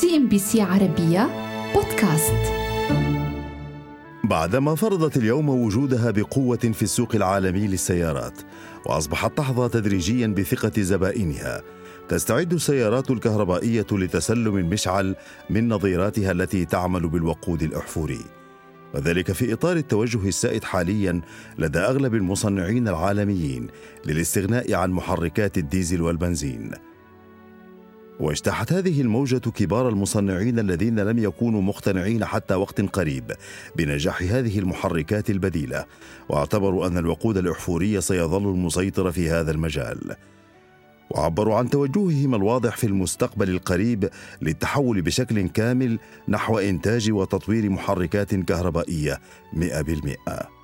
CNBC عربية بودكاست. بعدما فرضت اليوم وجودها بقوة في السوق العالمي للسيارات وأصبحت تحظى تدريجيا بثقة زبائنها تستعد السيارات الكهربائية لتسلم المشعل من نظيراتها التي تعمل بالوقود الأحفوري. وذلك في إطار التوجه السائد حاليا لدى أغلب المصنعين العالميين للاستغناء عن محركات الديزل والبنزين. واجتاحت هذه الموجة كبار المصنعين الذين لم يكونوا مقتنعين حتى وقت قريب بنجاح هذه المحركات البديلة. واعتبروا أن الوقود الأحفوري سيظل المسيطر في هذا المجال. وعبروا عن توجههم الواضح في المستقبل القريب للتحول بشكل كامل نحو إنتاج وتطوير محركات كهربائية 100%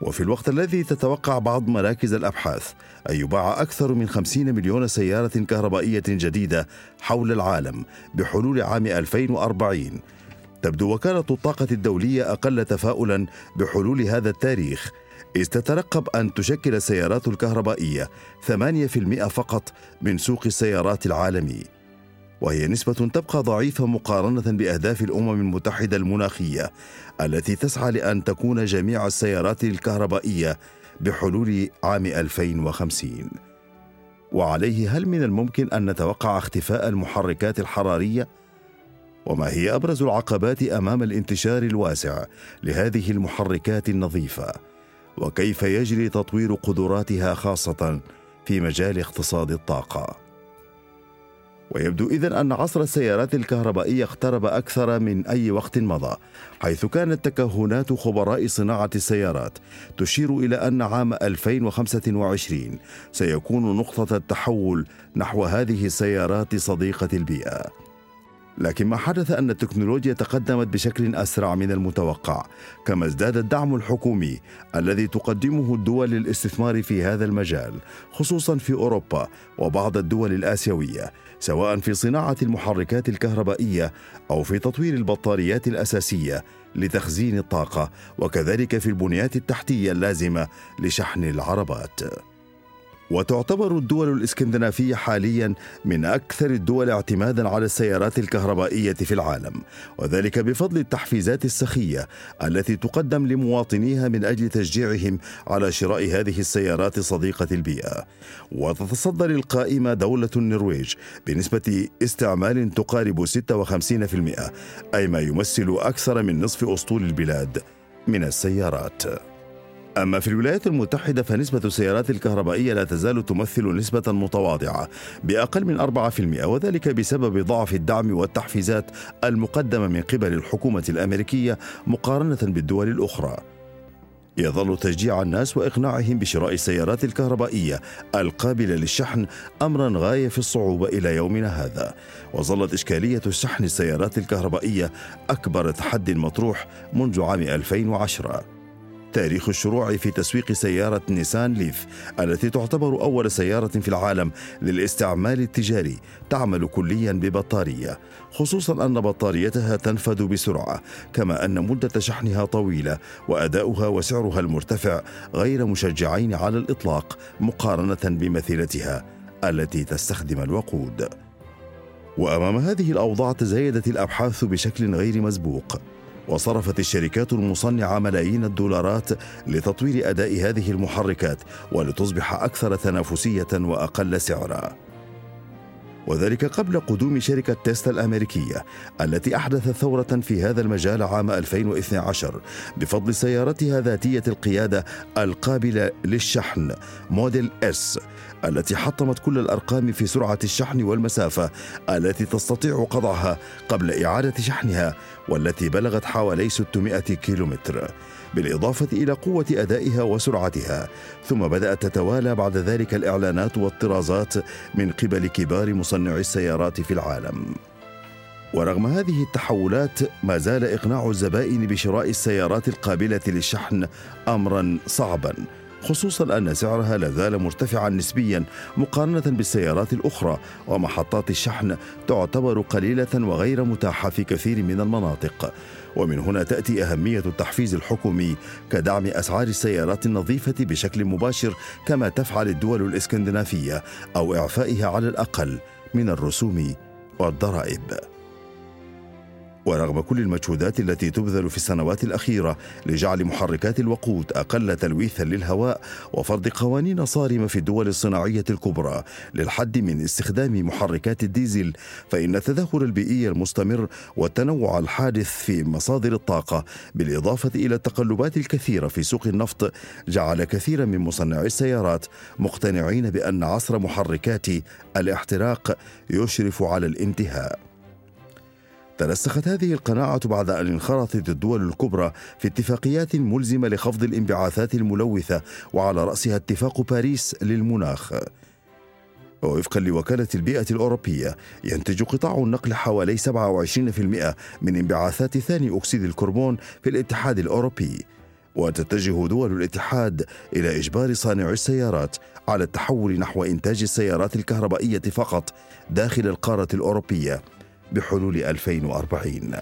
وفي الوقت الذي تتوقع بعض مراكز الأبحاث أن يباع أكثر من 50 مليون سيارة كهربائية جديدة حول العالم بحلول عام 2040 تبدو وكالة الطاقة الدولية أقل تفاؤلا بحلول هذا التاريخ إذ تترقب أن تشكل السيارات الكهربائية 8% فقط من سوق السيارات العالمي. وهي نسبة تبقى ضعيفة مقارنة بأهداف الأمم المتحدة المناخية التي تسعى لأن تكون جميع السيارات الكهربائية بحلول عام 2050 وعليه هل من الممكن أن نتوقع اختفاء المحركات الحرارية؟ وما هي أبرز العقبات أمام الانتشار الواسع لهذه المحركات النظيفة؟ وكيف يجري تطوير قدراتها خاصة في مجال اقتصاد الطاقة؟ ويبدو إذا أن عصر السيارات الكهربائية اقترب أكثر من أي وقت مضى حيث كانت تكهنات خبراء صناعة السيارات تشير إلى أن عام 2025 سيكون نقطة التحول نحو هذه السيارات صديقة البيئة. لكن ما حدث أن التكنولوجيا تقدمت بشكل أسرع من المتوقع كما ازداد الدعم الحكومي الذي تقدمه الدول للاستثمار في هذا المجال خصوصا في أوروبا وبعض الدول الآسيوية سواء في صناعة المحركات الكهربائية أو في تطوير البطاريات الأساسية لتخزين الطاقة وكذلك في البنيات التحتية اللازمة لشحن العربات. وتعتبر الدول الإسكندنافية حاليا من أكثر الدول اعتمادا على السيارات الكهربائية في العالم وذلك بفضل التحفيزات السخية التي تقدم لمواطنيها من أجل تشجيعهم على شراء هذه السيارات صديقة البيئة. وتتصدر القائمة دولة النرويج بنسبة استعمال تقارب 56% أي ما يمثل أكثر من نصف أسطول البلاد من السيارات. أما في الولايات المتحدة فنسبة السيارات الكهربائية لا تزال تمثل نسبة متواضعة بأقل من 4% وذلك بسبب ضعف الدعم والتحفيزات المقدمة من قبل الحكومة الأمريكية مقارنة بالدول الأخرى. يظل تشجيع الناس وإقناعهم بشراء السيارات الكهربائية القابلة للشحن امرا غاية في الصعوبة إلى يومنا هذا وظلت إشكالية شحن السيارات الكهربائية أكبر تحدي مطروح منذ عام 2010 تاريخ الشروع في تسويق سيارة نيسان ليف التي تعتبر أول سيارة في العالم للاستعمال التجاري تعمل كليا ببطارية خصوصا أن بطاريتها تنفذ بسرعة كما أن مدة شحنها طويلة وأداؤها وسعرها المرتفع غير مشجعين على الإطلاق مقارنة بمثيلتها التي تستخدم الوقود. وأمام هذه الأوضاع تزايدت الأبحاث بشكل غير مسبوق. وصرفت الشركات المصنعة ملايين الدولارات لتطوير أداء هذه المحركات ولتصبح أكثر تنافسية وأقل سعرا. وذلك قبل قدوم شركة تيسلا الأمريكية التي أحدثت ثورة في هذا المجال عام 2012 بفضل سيارتها ذاتية القيادة القابلة للشحن موديل اس التي حطمت كل الأرقام في سرعة الشحن والمسافة التي تستطيع قطعها قبل إعادة شحنها والتي بلغت حوالي 600 كيلومتر. بالإضافة إلى قوة أدائها وسرعتها ثم بدأت تتوالى بعد ذلك الإعلانات والطرازات من قبل كبار مصنعي السيارات في العالم. ورغم هذه التحولات ما زال إقناع الزبائن بشراء السيارات القابلة للشحن أمرا صعبا. خصوصا أن سعرها لا زال مرتفعا نسبيا مقارنة بالسيارات الأخرى ومحطات الشحن تعتبر قليلة وغير متاحة في كثير من المناطق. ومن هنا تأتي أهمية التحفيز الحكومي كدعم أسعار السيارات النظيفة بشكل مباشر كما تفعل الدول الإسكندنافية أو إعفائها على الأقل من الرسوم والضرائب. ورغم كل المجهودات التي تبذل في السنوات الأخيرة لجعل محركات الوقود أقل تلويثا للهواء وفرض قوانين صارمة في الدول الصناعية الكبرى للحد من استخدام محركات الديزل فإن التدهور البيئي المستمر والتنوع الحادث في مصادر الطاقة بالإضافة إلى التقلبات الكثيرة في سوق النفط جعل كثيرا من مصنعي السيارات مقتنعين بأن عصر محركات الاحتراق يشرف على الانتهاء. ترسخت هذه القناعة بعد أن انخرطت الدول الكبرى في اتفاقيات ملزمة لخفض الانبعاثات الملوثة وعلى رأسها اتفاق باريس للمناخ. ووفقا لوكالة البيئة الأوروبية ينتج قطاع النقل حوالي 27% من انبعاثات ثاني أكسيد الكربون في الاتحاد الأوروبي وتتجه دول الاتحاد إلى إجبار صانعي السيارات على التحول نحو إنتاج السيارات الكهربائية فقط داخل القارة الأوروبية بحلول 2040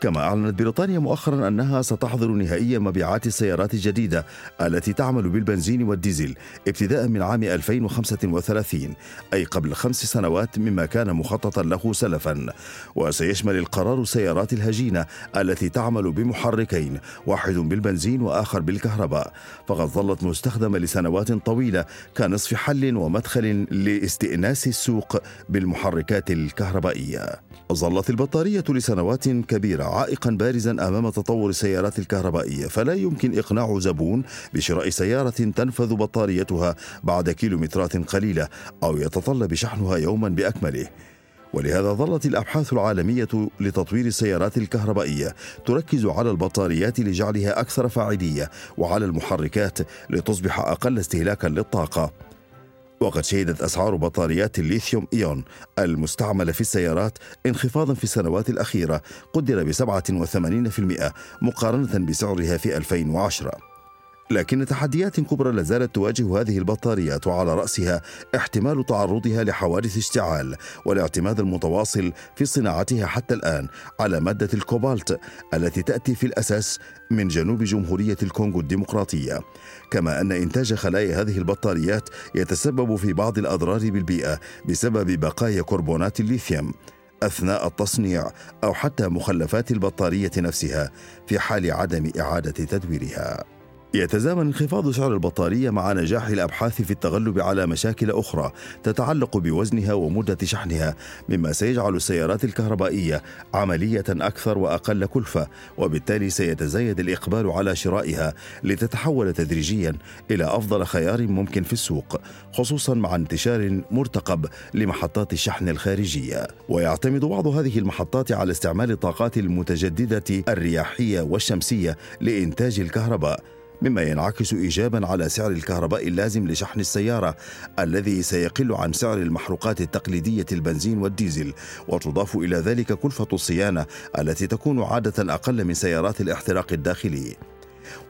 كما أعلنت بريطانيا مؤخرا أنها ستحظر نهائيا مبيعات السيارات الجديدة التي تعمل بالبنزين والديزل ابتداء من عام 2035 أي قبل خمس سنوات مما كان مخططا له سلفا. وسيشمل القرار السيارات الهجينة التي تعمل بمحركين واحد بالبنزين وآخر بالكهرباء. فقد ظلت مستخدمة لسنوات طويلة كنصف حل ومدخل لاستئناس السوق بالمحركات الكهربائية. ظلت البطارية لسنوات كبيرة. عائقا بارزا أمام تطور السيارات الكهربائية فلا يمكن إقناع زبون بشراء سيارة تنفذ بطاريتها بعد كيلومترات قليلة أو يتطلب شحنها يوما بأكمله. ولهذا ظلت الأبحاث العالمية لتطوير السيارات الكهربائية تركز على البطاريات لجعلها أكثر فاعلية وعلى المحركات لتصبح أقل استهلاكا للطاقة. وقد شهدت أسعار بطاريات الليثيوم إيون المستعملة في السيارات انخفاضا في السنوات الأخيرة قدر ب 87% مقارنة بسعرها في 2010 لكن تحديات كبرى لا زالت تواجه هذه البطاريات وعلى رأسها احتمال تعرضها لحوادث اشتعال والاعتماد المتواصل في صناعتها حتى الآن على مادة الكوبالت التي تأتي في الأساس من جنوب جمهورية الكونغو الديمقراطية. كما أن إنتاج خلايا هذه البطاريات يتسبب في بعض الأضرار بالبيئة بسبب بقايا كربونات الليثيوم أثناء التصنيع أو حتى مخلفات البطارية نفسها في حال عدم إعادة تدويرها. يتزامن انخفاض سعر البطارية مع نجاح الأبحاث في التغلب على مشاكل أخرى تتعلق بوزنها ومدة شحنها مما سيجعل السيارات الكهربائية عملية أكثر وأقل كلفة وبالتالي سيتزايد الإقبال على شرائها لتتحول تدريجيا إلى أفضل خيار ممكن في السوق خصوصا مع انتشار مرتقب لمحطات الشحن الخارجية. ويعتمد بعض هذه المحطات على استعمال الطاقات المتجددة الرياحية والشمسية لإنتاج الكهرباء. مما ينعكس ايجابا على سعر الكهرباء اللازم لشحن السيارة الذي سيقل عن سعر المحروقات التقليدية البنزين والديزل. وتضاف إلى ذلك كلفة الصيانة التي تكون عادة أقل من سيارات الاحتراق الداخلي.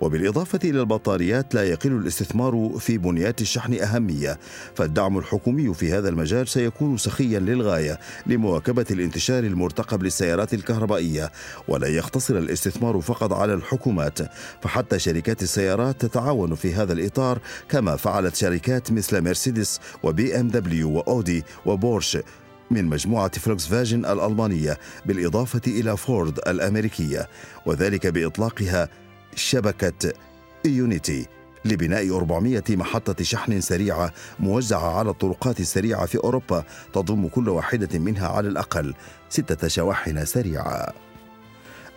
وبالإضافة إلى البطاريات لا يقل الاستثمار في بنيات الشحن أهمية فالدعم الحكومي في هذا المجال سيكون سخيا للغاية لمواكبة الانتشار المرتقب للسيارات الكهربائية ولا يقتصر الاستثمار فقط على الحكومات فحتى شركات السيارات تتعاون في هذا الإطار كما فعلت شركات مثل مرسيدس وبي إم دبليو وأودي وبورش من مجموعة فولكس فاجن الألمانية بالإضافة إلى فورد الأمريكية وذلك بإطلاقها شبكة يونيتي لبناء 400 محطة شحن سريعة موزعة على الطرقات السريعة في أوروبا تضم كل واحدة منها على الأقل ستة شواحن سريعة.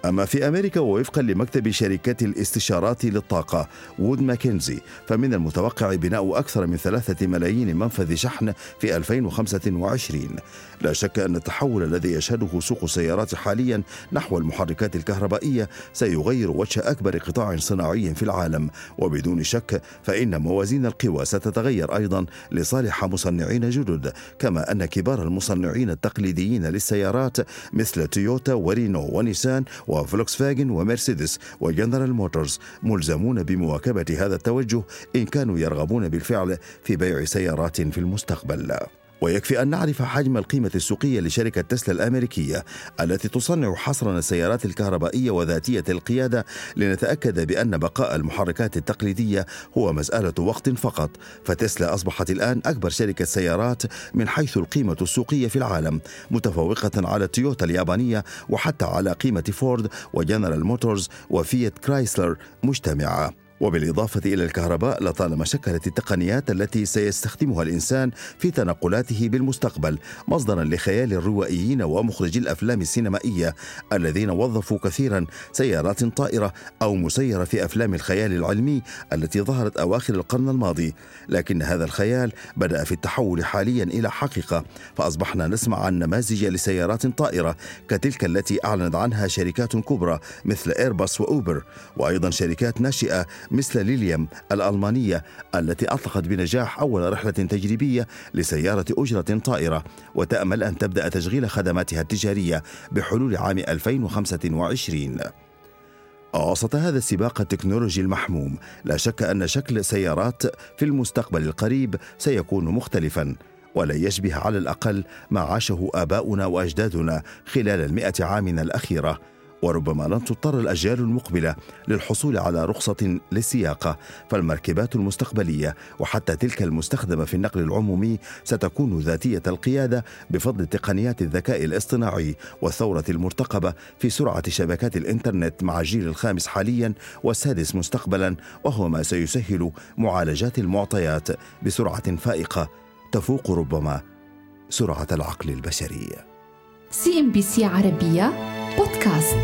أما في أمريكا ووفقا لمكتب شركة الاستشارات للطاقة وود ماكنزي فمن المتوقع بناء أكثر من ثلاثة ملايين منفذ شحن في 2025 لا شك أن التحول الذي يشهده سوق السيارات حاليا نحو المحركات الكهربائية سيغير وجه أكبر قطاع صناعي في العالم. وبدون شك فإن موازين القوى ستتغير أيضا لصالح مصنعين جدد كما أن كبار المصنعين التقليديين للسيارات مثل تويوتا ورينو ونيسان وفولكس فاجن ومرسيدس وجنرال موتورز ملزمون بمواكبة هذا التوجه إن كانوا يرغبون بالفعل في بيع سيارات في المستقبل. ويكفي أن نعرف حجم القيمة السوقية لشركة تسلا الأمريكية التي تصنع حصرا السيارات الكهربائية وذاتية القيادة لنتأكد بأن بقاء المحركات التقليدية هو مسألة وقت فقط. فتسلا أصبحت الآن أكبر شركة سيارات من حيث القيمة السوقية في العالم متفوقة على تويوتا اليابانية وحتى على قيمة فورد وجنرال موتورز وفيات كرايسلر مجتمعة. وبالإضافة إلى الكهرباء لطالما شكلت التقنيات التي سيستخدمها الإنسان في تنقلاته بالمستقبل مصدرا لخيال الروائيين ومخرجي الأفلام السينمائية الذين وظفوا كثيرا سيارات طائرة أو مسيرة في أفلام الخيال العلمي التي ظهرت أواخر القرن الماضي. لكن هذا الخيال بدأ في التحول حاليا إلى حقيقة فأصبحنا نسمع عن نماذج لسيارات طائرة كتلك التي أعلنت عنها شركات كبرى مثل إيرباص وأوبر وأيضا شركات ناشئة مثل ليليام الألمانية التي أطلقت بنجاح أول رحلة تجريبية لسيارة أجرة طائرة وتأمل أن تبدأ تشغيل خدماتها التجارية بحلول عام 2025 وسط هذا السباق التكنولوجي المحموم لا شك أن شكل سيارات في المستقبل القريب سيكون مختلفا ولا يشبه على الأقل ما عاشه آباؤنا وأجدادنا خلال المئة عام الأخيرة. وربما لن تضطر الأجيال المقبلة للحصول على رخصة للسياقة فالمركبات المستقبلية وحتى تلك المستخدمة في النقل العمومي ستكون ذاتية القيادة بفضل تقنيات الذكاء الاصطناعي والثورة المرتقبة في سرعة شبكات الإنترنت مع الجيل الخامس حاليا والسادس مستقبلا وهو ما سيسهل معالجات المعطيات بسرعة فائقة تفوق ربما سرعة العقل البشري. CNBC عربية بودكاست